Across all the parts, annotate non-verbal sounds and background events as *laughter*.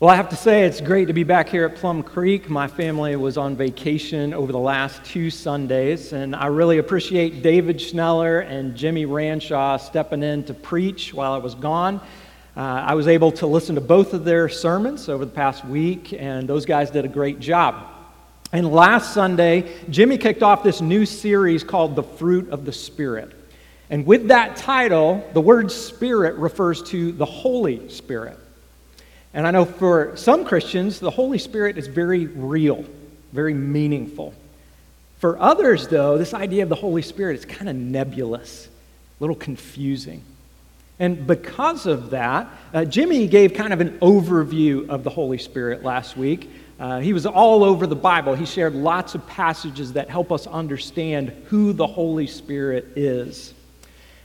Well, I have to say, it's great to be back here at Plum Creek. My family was on vacation over the last two Sundays, and I really appreciate David Schneller and Jimmy Ranshaw stepping in to preach while I was gone. Uh, I was able to listen to both of their sermons over the past week, and those guys did a great job. And last Sunday, Jimmy kicked off this new series called The Fruit of the Spirit. And with that title, the word Spirit refers to the Holy Spirit. And I know for some Christians, the Holy Spirit is very real, very meaningful. For others, though, this idea of the Holy Spirit is kind of nebulous, a little confusing. And because of that, uh, Jimmy gave kind of an overview of the Holy Spirit last week. Uh, he was all over the Bible. He shared lots of passages that help us understand who the Holy Spirit is.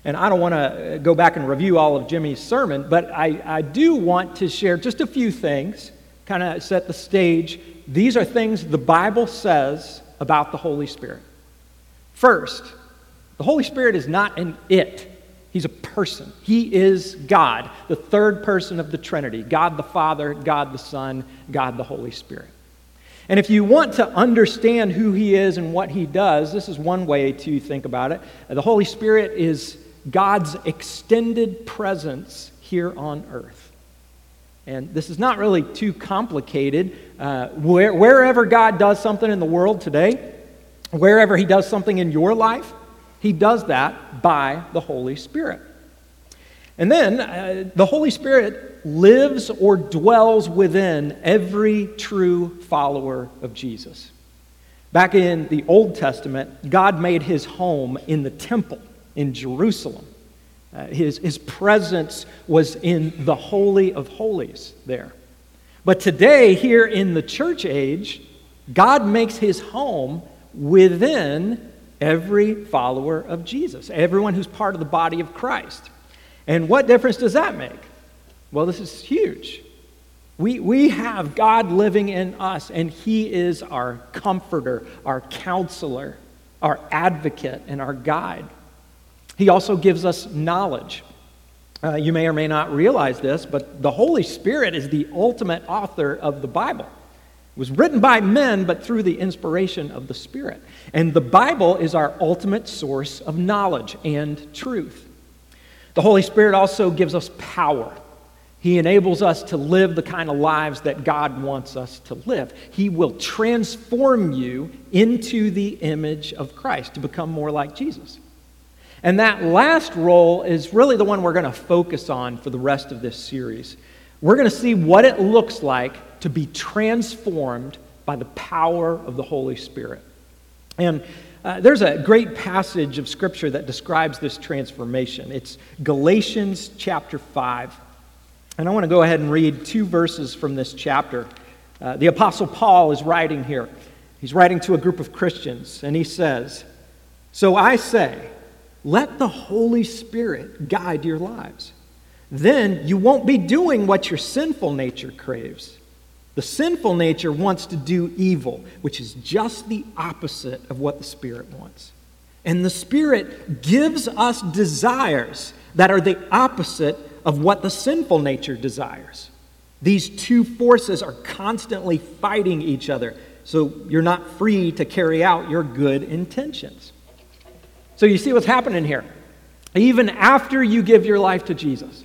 And I don't want to uh, go back and review all of Jimmy's sermon, but I, I do want to share just a few things, kind of set the stage. These are things the Bible says about the Holy Spirit. First, the Holy Spirit is not an it, He's a person. He is God, the third person of the Trinity God the Father, God the Son, God the Holy Spirit. And if you want to understand who He is and what He does, this is one way to think about it. The Holy Spirit is God's extended presence here on earth. And this is not really too complicated. Uh, where, wherever God does something in the world today, wherever He does something in your life, He does that by the Holy Spirit. And then uh, the Holy Spirit lives or dwells within every true follower of Jesus. Back in the Old Testament, God made his home in the temple in Jerusalem. Uh, his, his presence was in the Holy of Holies there. But today, here in the church age, God makes his home within every follower of Jesus, everyone who's part of the body of Christ. And what difference does that make? Well, this is huge. We, we have God living in us, and He is our comforter, our counselor, our advocate, and our guide. He also gives us knowledge. Uh, you may or may not realize this, but the Holy Spirit is the ultimate author of the Bible. It was written by men, but through the inspiration of the Spirit. And the Bible is our ultimate source of knowledge and truth. The Holy Spirit also gives us power. He enables us to live the kind of lives that God wants us to live. He will transform you into the image of Christ to become more like Jesus. And that last role is really the one we're going to focus on for the rest of this series. We're going to see what it looks like to be transformed by the power of the Holy Spirit. And uh, there's a great passage of Scripture that describes this transformation. It's Galatians chapter 5. And I want to go ahead and read two verses from this chapter. Uh, the Apostle Paul is writing here. He's writing to a group of Christians, and he says, So I say, let the Holy Spirit guide your lives. Then you won't be doing what your sinful nature craves. The sinful nature wants to do evil, which is just the opposite of what the Spirit wants. And the Spirit gives us desires that are the opposite of what the sinful nature desires. These two forces are constantly fighting each other, so you're not free to carry out your good intentions. So you see what's happening here. Even after you give your life to Jesus,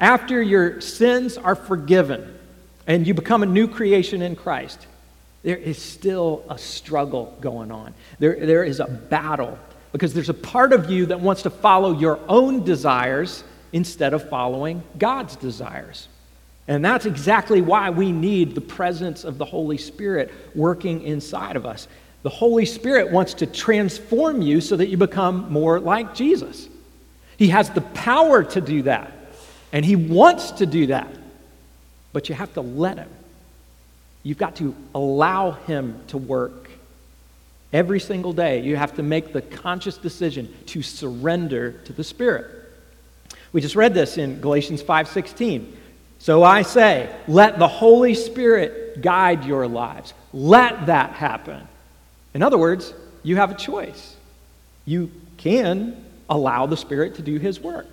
after your sins are forgiven and you become a new creation in Christ, there is still a struggle going on. There, there is a battle because there's a part of you that wants to follow your own desires instead of following God's desires. And that's exactly why we need the presence of the Holy Spirit working inside of us. The Holy Spirit wants to transform you so that you become more like Jesus. He has the power to do that, and He wants to do that. But you have to let Him. You've got to allow Him to work. Every single day, you have to make the conscious decision to surrender to the Spirit. We just read this in Galatians 5:16. So I say, let the Holy Spirit guide your lives. Let that happen. In other words, you have a choice. You can allow the Spirit to do His work,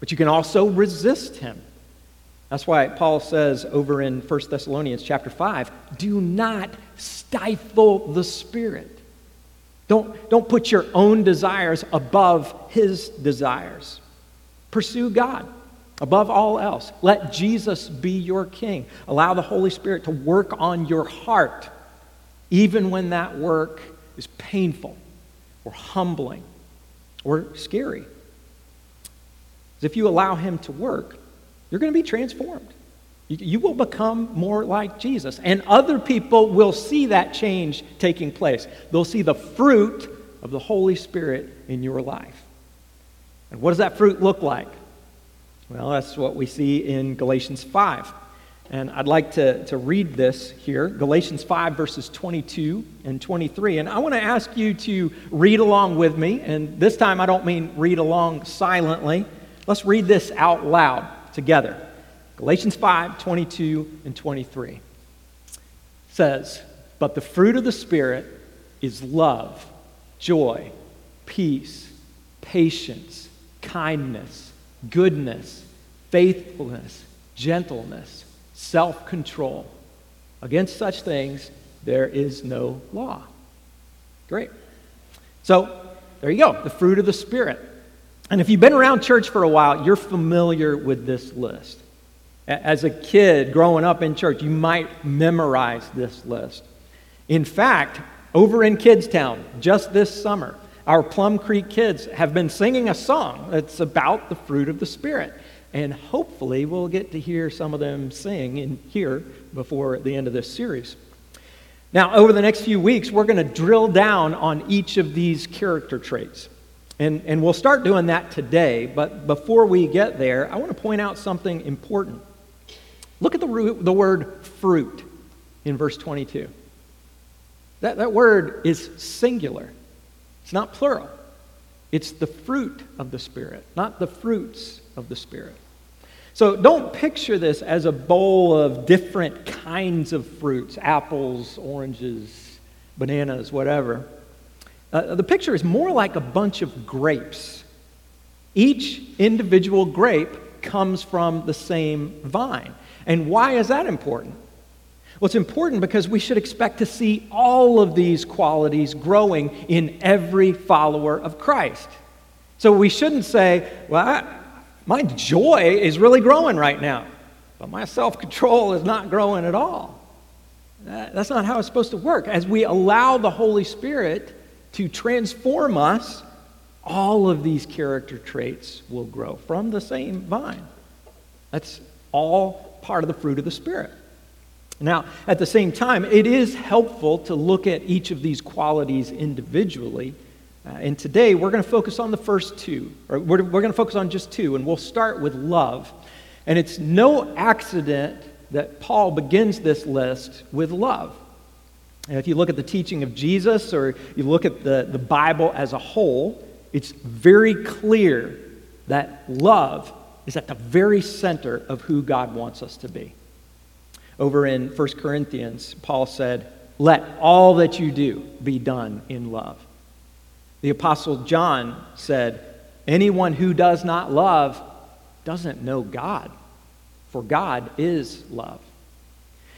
but you can also resist Him. That's why Paul says over in 1 Thessalonians chapter 5, do not stifle the Spirit. Don't, don't put your own desires above his desires. Pursue God above all else. Let Jesus be your king. Allow the Holy Spirit to work on your heart, even when that work is painful or humbling or scary. If you allow him to work, you're going to be transformed. You will become more like Jesus. And other people will see that change taking place. They'll see the fruit of the Holy Spirit in your life. And what does that fruit look like? Well, that's what we see in Galatians 5. And I'd like to, to read this here Galatians 5, verses 22 and 23. And I want to ask you to read along with me. And this time I don't mean read along silently. Let's read this out loud together. Galatians 5 22 and 23 says, But the fruit of the Spirit is love, joy, peace, patience, kindness, goodness, faithfulness, gentleness, self control. Against such things, there is no law. Great. So, there you go, the fruit of the Spirit. And if you've been around church for a while, you're familiar with this list. As a kid growing up in church, you might memorize this list. In fact, over in Kidstown, just this summer, our Plum Creek kids have been singing a song that's about the fruit of the Spirit. And hopefully, we'll get to hear some of them sing in here before the end of this series. Now, over the next few weeks, we're going to drill down on each of these character traits. And, and we'll start doing that today, but before we get there, I want to point out something important. Look at the, root, the word fruit in verse 22. That, that word is singular, it's not plural. It's the fruit of the Spirit, not the fruits of the Spirit. So don't picture this as a bowl of different kinds of fruits apples, oranges, bananas, whatever. Uh, the picture is more like a bunch of grapes. Each individual grape comes from the same vine. And why is that important? Well, it's important because we should expect to see all of these qualities growing in every follower of Christ. So we shouldn't say, well, I, my joy is really growing right now, but my self control is not growing at all. That's not how it's supposed to work. As we allow the Holy Spirit to transform us, all of these character traits will grow from the same vine. That's all part of the fruit of the Spirit. Now, at the same time, it is helpful to look at each of these qualities individually. Uh, and today, we're going to focus on the first two, or we're, we're going to focus on just two, and we'll start with love. And it's no accident that Paul begins this list with love. And if you look at the teaching of Jesus or you look at the, the Bible as a whole, it's very clear that love is at the very center of who God wants us to be. Over in 1 Corinthians, Paul said, Let all that you do be done in love. The Apostle John said, Anyone who does not love doesn't know God, for God is love.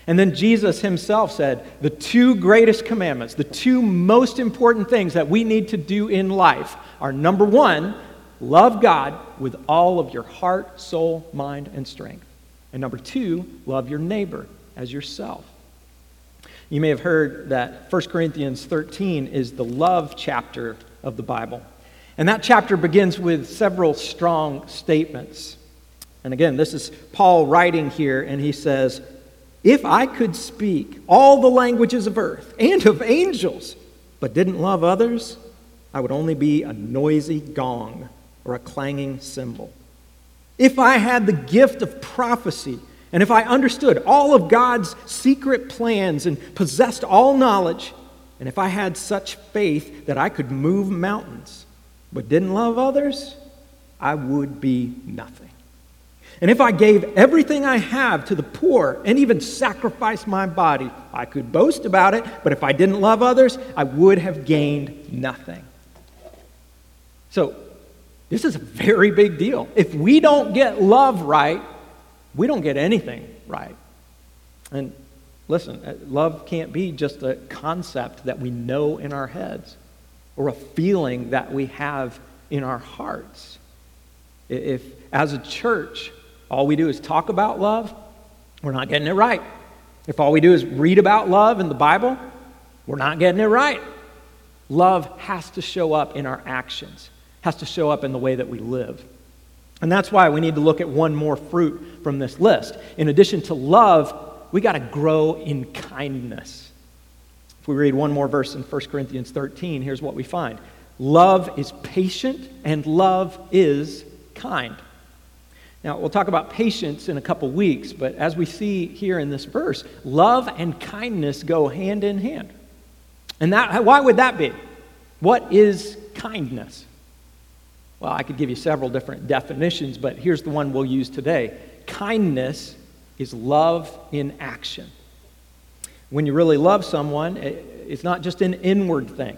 And then Jesus himself said, The two greatest commandments, the two most important things that we need to do in life are number one, love God with all of your heart, soul, mind, and strength. And number two, love your neighbor as yourself. You may have heard that 1 Corinthians 13 is the love chapter of the Bible. And that chapter begins with several strong statements. And again, this is Paul writing here, and he says, If I could speak all the languages of earth and of angels, but didn't love others, I would only be a noisy gong or a clanging cymbal. If I had the gift of prophecy, and if I understood all of God's secret plans and possessed all knowledge, and if I had such faith that I could move mountains, but didn't love others, I would be nothing. And if I gave everything I have to the poor and even sacrificed my body, I could boast about it, but if I didn't love others, I would have gained nothing. So, this is a very big deal. If we don't get love right, we don't get anything right. And listen, uh, love can't be just a concept that we know in our heads or a feeling that we have in our hearts. If, as a church, all we do is talk about love, we're not getting it right. If all we do is read about love in the Bible, we're not getting it right. Love has to show up in our actions, has to show up in the way that we live. And that's why we need to look at one more fruit from this list. In addition to love, we got to grow in kindness. If we read one more verse in 1 Corinthians 13, here's what we find Love is patient and love is kind. Now, we'll talk about patience in a couple weeks, but as we see here in this verse, love and kindness go hand in hand. And that, why would that be? What is kindness? Well, I could give you several different definitions, but here's the one we'll use today. Kindness is love in action. When you really love someone, it's not just an inward thing.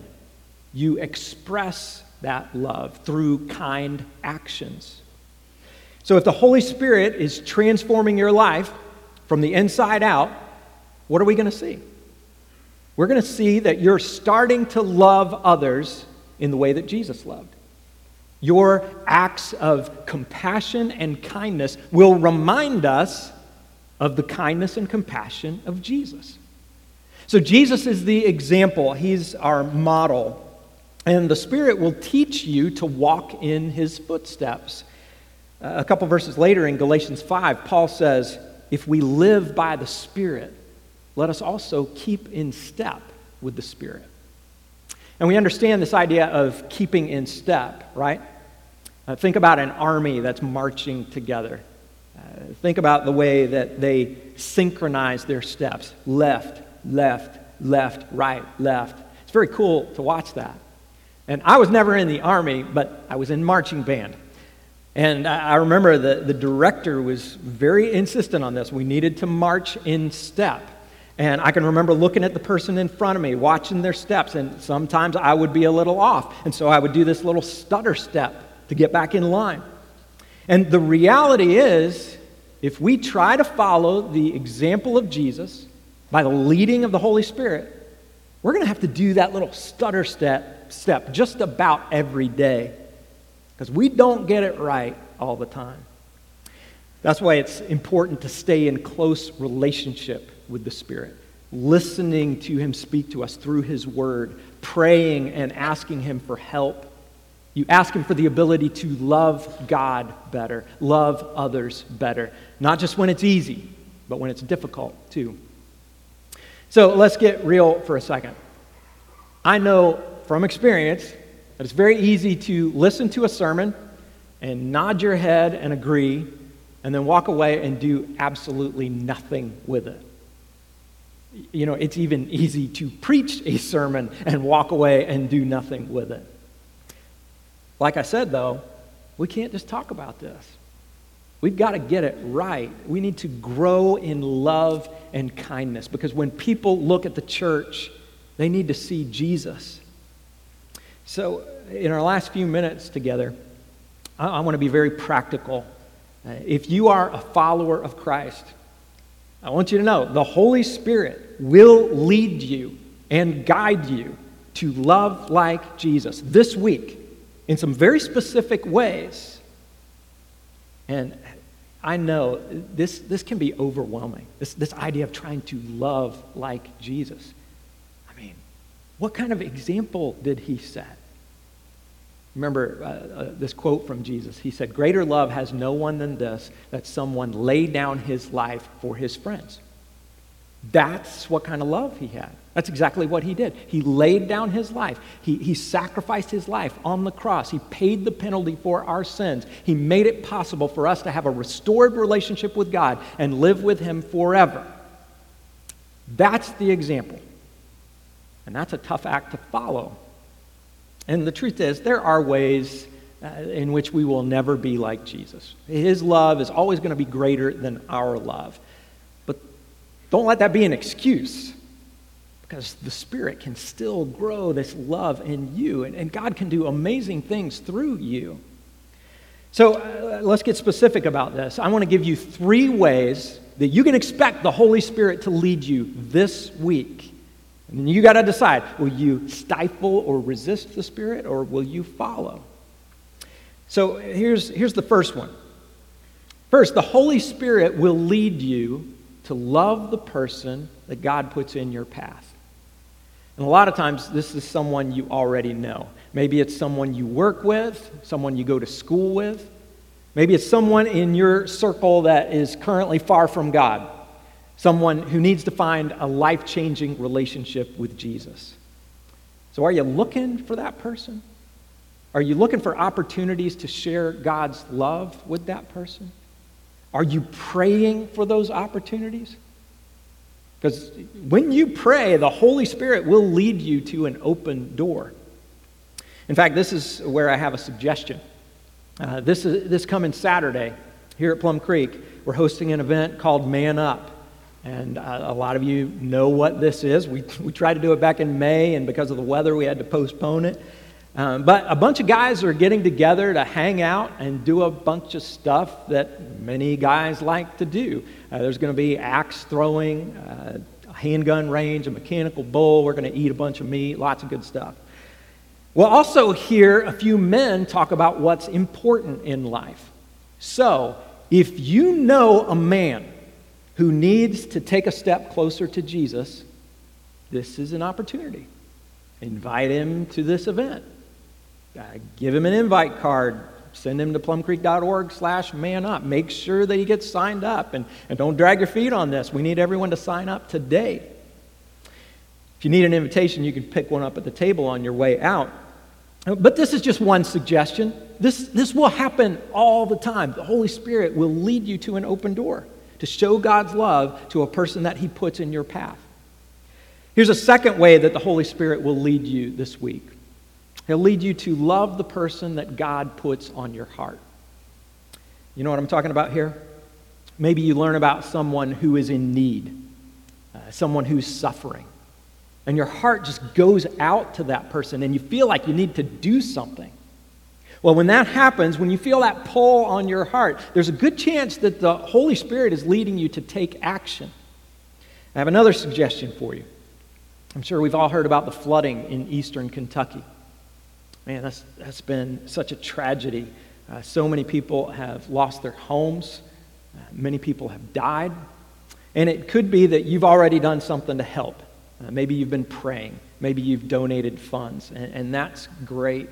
You express that love through kind actions. So if the Holy Spirit is transforming your life from the inside out, what are we going to see? We're going to see that you're starting to love others in the way that Jesus loved. Your acts of compassion and kindness will remind us of the kindness and compassion of Jesus. So, Jesus is the example, He's our model. And the Spirit will teach you to walk in His footsteps. A couple verses later in Galatians 5, Paul says, If we live by the Spirit, let us also keep in step with the Spirit. And we understand this idea of keeping in step, right? Uh, think about an army that's marching together. Uh, think about the way that they synchronize their steps left, left, left, right, left. It's very cool to watch that. And I was never in the army, but I was in marching band. And I, I remember the, the director was very insistent on this. We needed to march in step. And I can remember looking at the person in front of me, watching their steps, and sometimes I would be a little off. And so I would do this little stutter step to get back in line. And the reality is, if we try to follow the example of Jesus by the leading of the Holy Spirit, we're going to have to do that little stutter step, step just about every day because we don't get it right all the time. That's why it's important to stay in close relationship with the Spirit, listening to Him speak to us through His Word, praying and asking Him for help. You ask Him for the ability to love God better, love others better, not just when it's easy, but when it's difficult too. So let's get real for a second. I know from experience that it's very easy to listen to a sermon and nod your head and agree, and then walk away and do absolutely nothing with it. You know, it's even easy to preach a sermon and walk away and do nothing with it. Like I said, though, we can't just talk about this. We've got to get it right. We need to grow in love and kindness because when people look at the church, they need to see Jesus. So, in our last few minutes together, I, I want to be very practical. Uh, if you are a follower of Christ, I want you to know the Holy Spirit will lead you and guide you to love like Jesus this week in some very specific ways. And I know this, this can be overwhelming, this, this idea of trying to love like Jesus. I mean, what kind of example did he set? Remember uh, uh, this quote from Jesus. He said, Greater love has no one than this, that someone lay down his life for his friends. That's what kind of love he had. That's exactly what he did. He laid down his life. He, he sacrificed his life on the cross. He paid the penalty for our sins. He made it possible for us to have a restored relationship with God and live with him forever. That's the example. And that's a tough act to follow. And the truth is, there are ways uh, in which we will never be like Jesus. His love is always going to be greater than our love. But don't let that be an excuse because the Spirit can still grow this love in you, and, and God can do amazing things through you. So uh, let's get specific about this. I want to give you three ways that you can expect the Holy Spirit to lead you this week. And you got to decide will you stifle or resist the Spirit, or will you follow? So here's, here's the first one. First, the Holy Spirit will lead you to love the person that God puts in your path. And a lot of times, this is someone you already know. Maybe it's someone you work with, someone you go to school with. Maybe it's someone in your circle that is currently far from God, someone who needs to find a life changing relationship with Jesus. So, are you looking for that person? Are you looking for opportunities to share God's love with that person? Are you praying for those opportunities? Because when you pray, the Holy Spirit will lead you to an open door. In fact, this is where I have a suggestion. Uh, this, is, this coming Saturday here at Plum Creek, we're hosting an event called Man Up. And uh, a lot of you know what this is. We, *laughs* we tried to do it back in May, and because of the weather, we had to postpone it. Um, but a bunch of guys are getting together to hang out and do a bunch of stuff that many guys like to do. Uh, there's going to be axe throwing, uh, a handgun range, a mechanical bull. We're going to eat a bunch of meat, lots of good stuff. We'll also hear a few men talk about what's important in life. So, if you know a man who needs to take a step closer to Jesus, this is an opportunity. Invite him to this event. Uh, give him an invite card. Send him to plumcreek.org slash man up. Make sure that he gets signed up. And, and don't drag your feet on this. We need everyone to sign up today. If you need an invitation, you can pick one up at the table on your way out. But this is just one suggestion. This, this will happen all the time. The Holy Spirit will lead you to an open door to show God's love to a person that He puts in your path. Here's a second way that the Holy Spirit will lead you this week He'll lead you to love the person that God puts on your heart. You know what I'm talking about here? Maybe you learn about someone who is in need, uh, someone who's suffering and your heart just goes out to that person and you feel like you need to do something. Well, when that happens, when you feel that pull on your heart, there's a good chance that the Holy Spirit is leading you to take action. I have another suggestion for you. I'm sure we've all heard about the flooding in eastern Kentucky. Man, that's, that's been such a tragedy. Uh, so many people have lost their homes, uh, many people have died. And it could be that you've already done something to help. Uh, maybe you've been praying. Maybe you've donated funds, and, and that's great.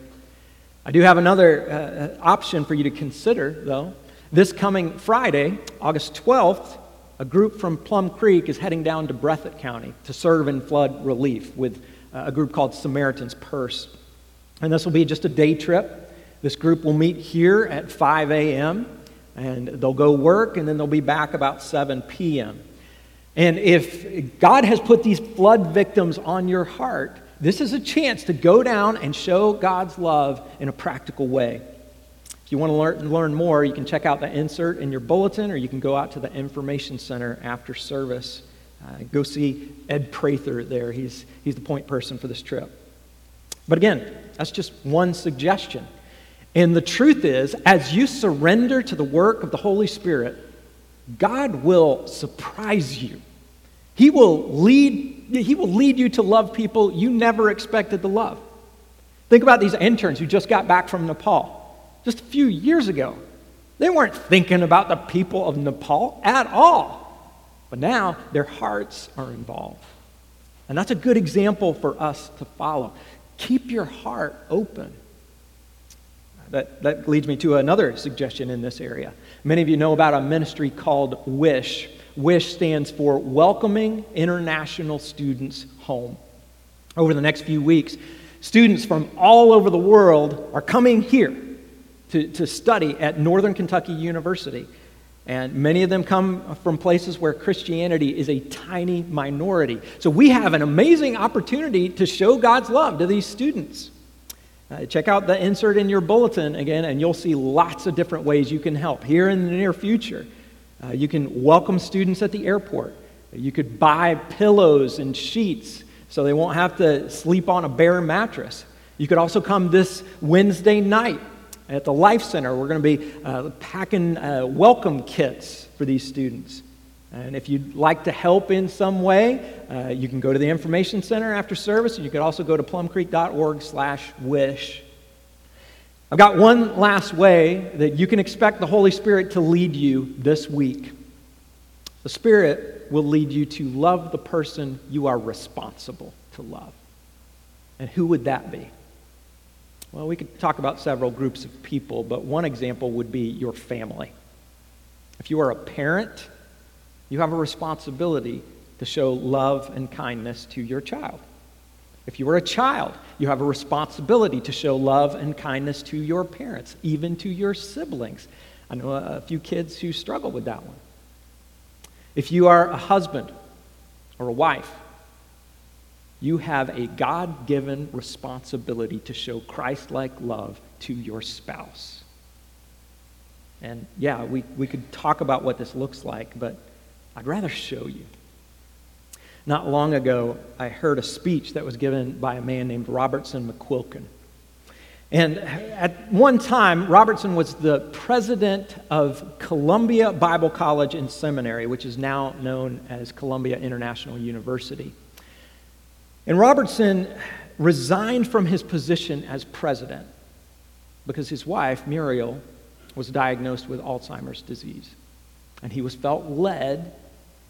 I do have another uh, uh option for you to consider, though. This coming Friday, August 12th, a group from Plum Creek is heading down to Breathitt County to serve in flood relief with uh, a group called Samaritan's Purse. And this will be just a day trip. This group will meet here at 5 a.m., and they'll go work, and then they'll be back about 7 p.m. And if God has put these flood victims on your heart, this is a chance to go down and show God's love in a practical way. If you want to learn, learn more, you can check out the insert in your bulletin or you can go out to the information center after service. Uh, go see Ed Prather there. He's, he's the point person for this trip. But again, that's just one suggestion. And the truth is, as you surrender to the work of the Holy Spirit, God will surprise you. He will lead, he will lead you to love people you never expected to love. Think about these interns who just got back from Nepal just a few years ago. They weren't thinking about the people of Nepal at all. But now their hearts are involved. And that's a good example for us to follow. Keep your heart open. That, that leads me to another suggestion in this area. Many of you know about a ministry called WISH. WISH stands for Welcoming International Students Home. Over the next few weeks, students from all over the world are coming here to, to study at Northern Kentucky University. And many of them come from places where Christianity is a tiny minority. So we have an amazing opportunity to show God's love to these students. Uh, check out the insert in your bulletin again, and you'll see lots of different ways you can help here in the near future. Uh, you can welcome students at the airport. You could buy pillows and sheets so they won't have to sleep on a bare mattress. You could also come this Wednesday night At the Life Center, we're going to be uh, packing uh, welcome kits for these students. And if you'd like to help in some way, uh, you can go to the information center after service, and you could also go to plumcreek.org slash wish. I've got one last way that you can expect the Holy Spirit to lead you this week. The Spirit will lead you to love the person you are responsible to love. And who would that be? Well, we could talk about several groups of people, but one example would be your family. If you are a parent, you have a responsibility to show love and kindness to your child. If you are a child, you have a responsibility to show love and kindness to your parents, even to your siblings. I know a few kids who struggle with that one. If you are a husband or a wife, you have a God given responsibility to show Christ like love to your spouse. And yeah, we, we could talk about what this looks like, but I'd rather show you. Not long ago, I heard a speech that was given by a man named Robertson McQuilkin. And at one time, Robertson was the president of Columbia Bible College and Seminary, which is now known as Columbia International University. And Robertson resigned from his position as president because his wife, Muriel, was diagnosed with Alzheimer's disease. And he was felt led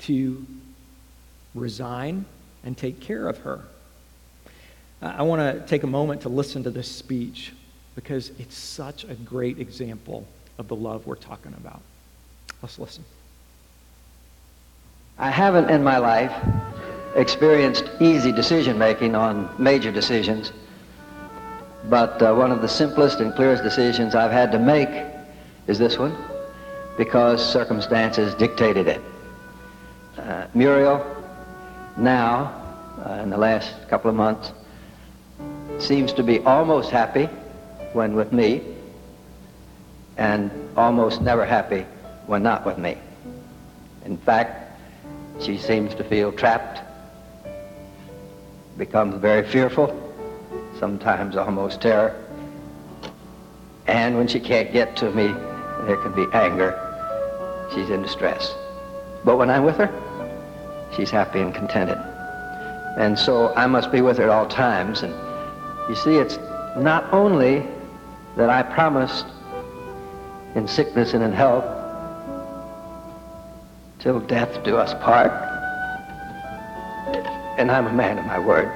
to resign and take care of her. I want to take a moment to listen to this speech because it's such a great example of the love we're talking about. Let's listen. I haven't in my life experienced easy decision making on major decisions, but uh, one of the simplest and clearest decisions I've had to make is this one because circumstances dictated it. Uh, Muriel now, uh, in the last couple of months, seems to be almost happy when with me and almost never happy when not with me. In fact, she seems to feel trapped, becomes very fearful, sometimes almost terror. And when she can't get to me, there can be anger. She's in distress. But when I'm with her, she's happy and contented. And so I must be with her at all times. And you see, it's not only that I promised in sickness and in health, till death do us part. And I'm a man of my word.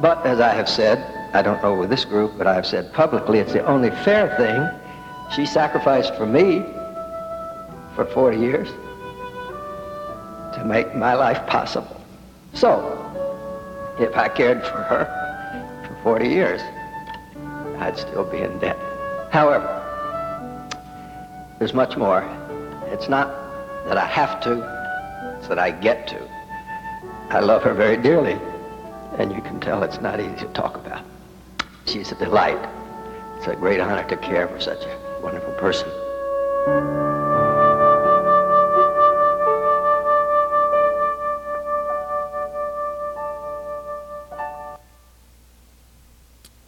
But as I have said, I don't know with this group, but I've said publicly, it's the only fair thing. She sacrificed for me for 40 years to make my life possible. So, if I cared for her for 40 years, I'd still be in debt. However, there's much more. It's not that I have to, it's that I get to. I love her very dearly, and you can tell it's not easy to talk about. She's a delight. It's a great honor to care for such a wonderful person.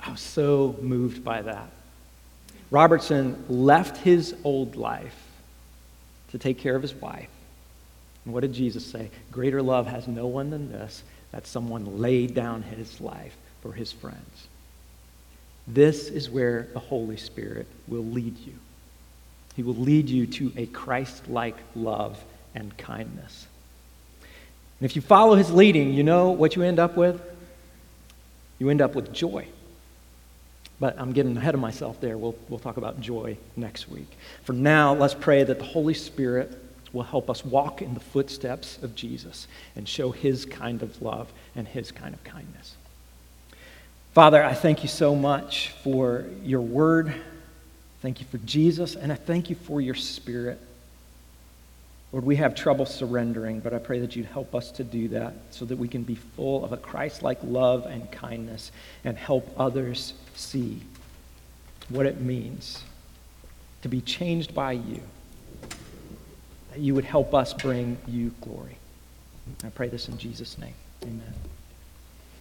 I was so moved by that. Robertson left his old life to take care of his wife. And what did Jesus say? Greater love has no one than this, that someone laid down his life for his friends. This is where the Holy Spirit will lead you. He will lead you to a Christ like love and kindness. And if you follow his leading, you know what you end up with? You end up with joy. But I'm getting ahead of myself there. We'll, we'll talk about joy next week. For now, let's pray that the Holy Spirit will help us walk in the footsteps of Jesus and show his kind of love and his kind of kindness. Father, I thank you so much for your word. Thank you for Jesus, and I thank you for your spirit. Lord, we have trouble surrendering, but I pray that you'd help us to do that so that we can be full of a Christ like love and kindness and help others see what it means to be changed by you. You would help us bring you glory. I pray this in Jesus' name. Amen.